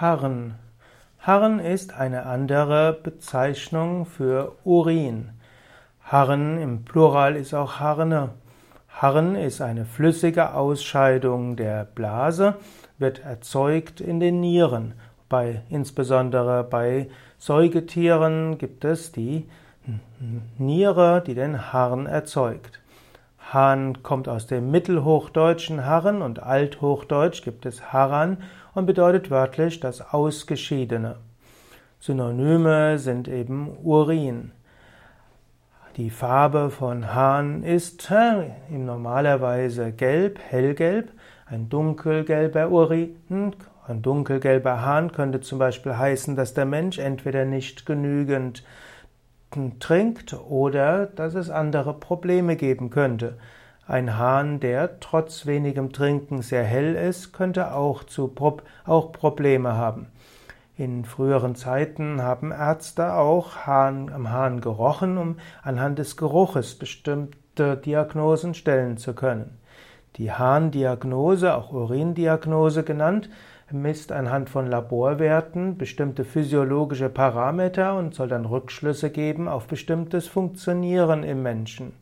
Harren. Harren ist eine andere Bezeichnung für Urin. Harren im Plural ist auch Harne. Harren ist eine flüssige Ausscheidung der Blase, wird erzeugt in den Nieren. Bei, insbesondere bei Säugetieren gibt es die Niere, die den Harn erzeugt. Hahn kommt aus dem mittelhochdeutschen Harren und althochdeutsch gibt es Harran und bedeutet wörtlich das Ausgeschiedene. Synonyme sind eben Urin. Die Farbe von Hahn ist äh, normalerweise gelb, hellgelb. Ein dunkelgelber Urin, ein dunkelgelber Hahn könnte zum Beispiel heißen, dass der Mensch entweder nicht genügend trinkt oder dass es andere Probleme geben könnte. Ein Hahn, der trotz wenigem Trinken sehr hell ist, könnte auch, zu, auch Probleme haben. In früheren Zeiten haben Ärzte auch Hahn, am Hahn gerochen, um anhand des Geruches bestimmte Diagnosen stellen zu können. Die Harndiagnose, auch Urindiagnose genannt, misst anhand von Laborwerten bestimmte physiologische Parameter und soll dann Rückschlüsse geben auf bestimmtes Funktionieren im Menschen.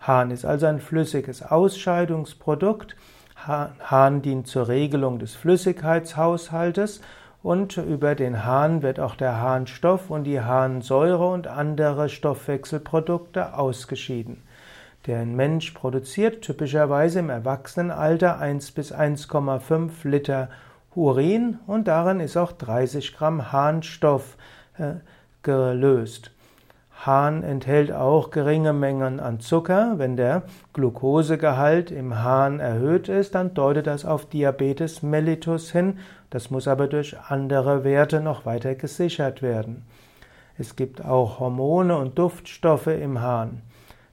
Harn ist also ein flüssiges Ausscheidungsprodukt. Harn dient zur Regelung des Flüssigkeitshaushaltes und über den Harn wird auch der Harnstoff und die Harnsäure und andere Stoffwechselprodukte ausgeschieden. Der Mensch produziert typischerweise im Erwachsenenalter 1 bis 1,5 Liter Urin und darin ist auch 30 Gramm Harnstoff äh, gelöst. Hahn enthält auch geringe Mengen an Zucker. Wenn der Glukosegehalt im Hahn erhöht ist, dann deutet das auf Diabetes mellitus hin. Das muss aber durch andere Werte noch weiter gesichert werden. Es gibt auch Hormone und Duftstoffe im Hahn.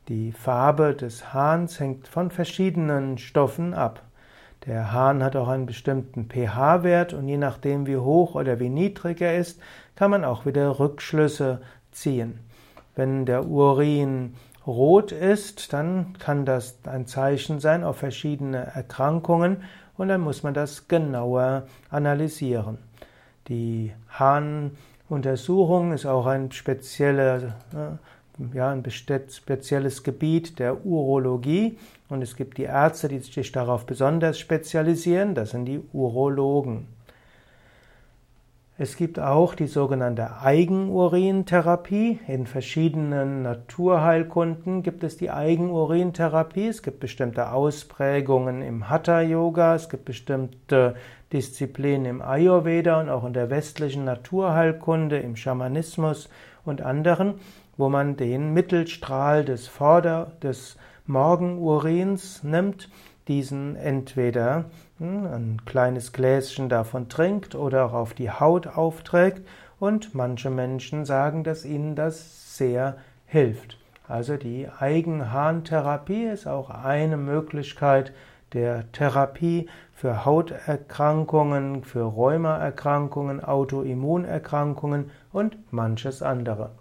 Die Farbe des Hahns hängt von verschiedenen Stoffen ab. Der Hahn hat auch einen bestimmten pH-Wert und je nachdem, wie hoch oder wie niedrig er ist, kann man auch wieder Rückschlüsse ziehen. Wenn der Urin rot ist, dann kann das ein Zeichen sein auf verschiedene Erkrankungen und dann muss man das genauer analysieren. Die Harnuntersuchung ist auch ein spezieller ja, ein spezielles Gebiet der Urologie und es gibt die Ärzte, die sich darauf besonders spezialisieren, das sind die Urologen. Es gibt auch die sogenannte Eigenurintherapie. In verschiedenen Naturheilkunden gibt es die Eigenurintherapie. Es gibt bestimmte Ausprägungen im Hatha-Yoga, es gibt bestimmte Disziplinen im Ayurveda und auch in der westlichen Naturheilkunde, im Schamanismus und anderen, wo man den Mittelstrahl des Vorder-, des Morgenurins nimmt, diesen entweder hm, ein kleines Gläschen davon trinkt oder auch auf die Haut aufträgt und manche Menschen sagen, dass ihnen das sehr hilft. Also die Eigenharntherapie ist auch eine Möglichkeit der Therapie für Hauterkrankungen, für Rheumaerkrankungen, Autoimmunerkrankungen und manches andere.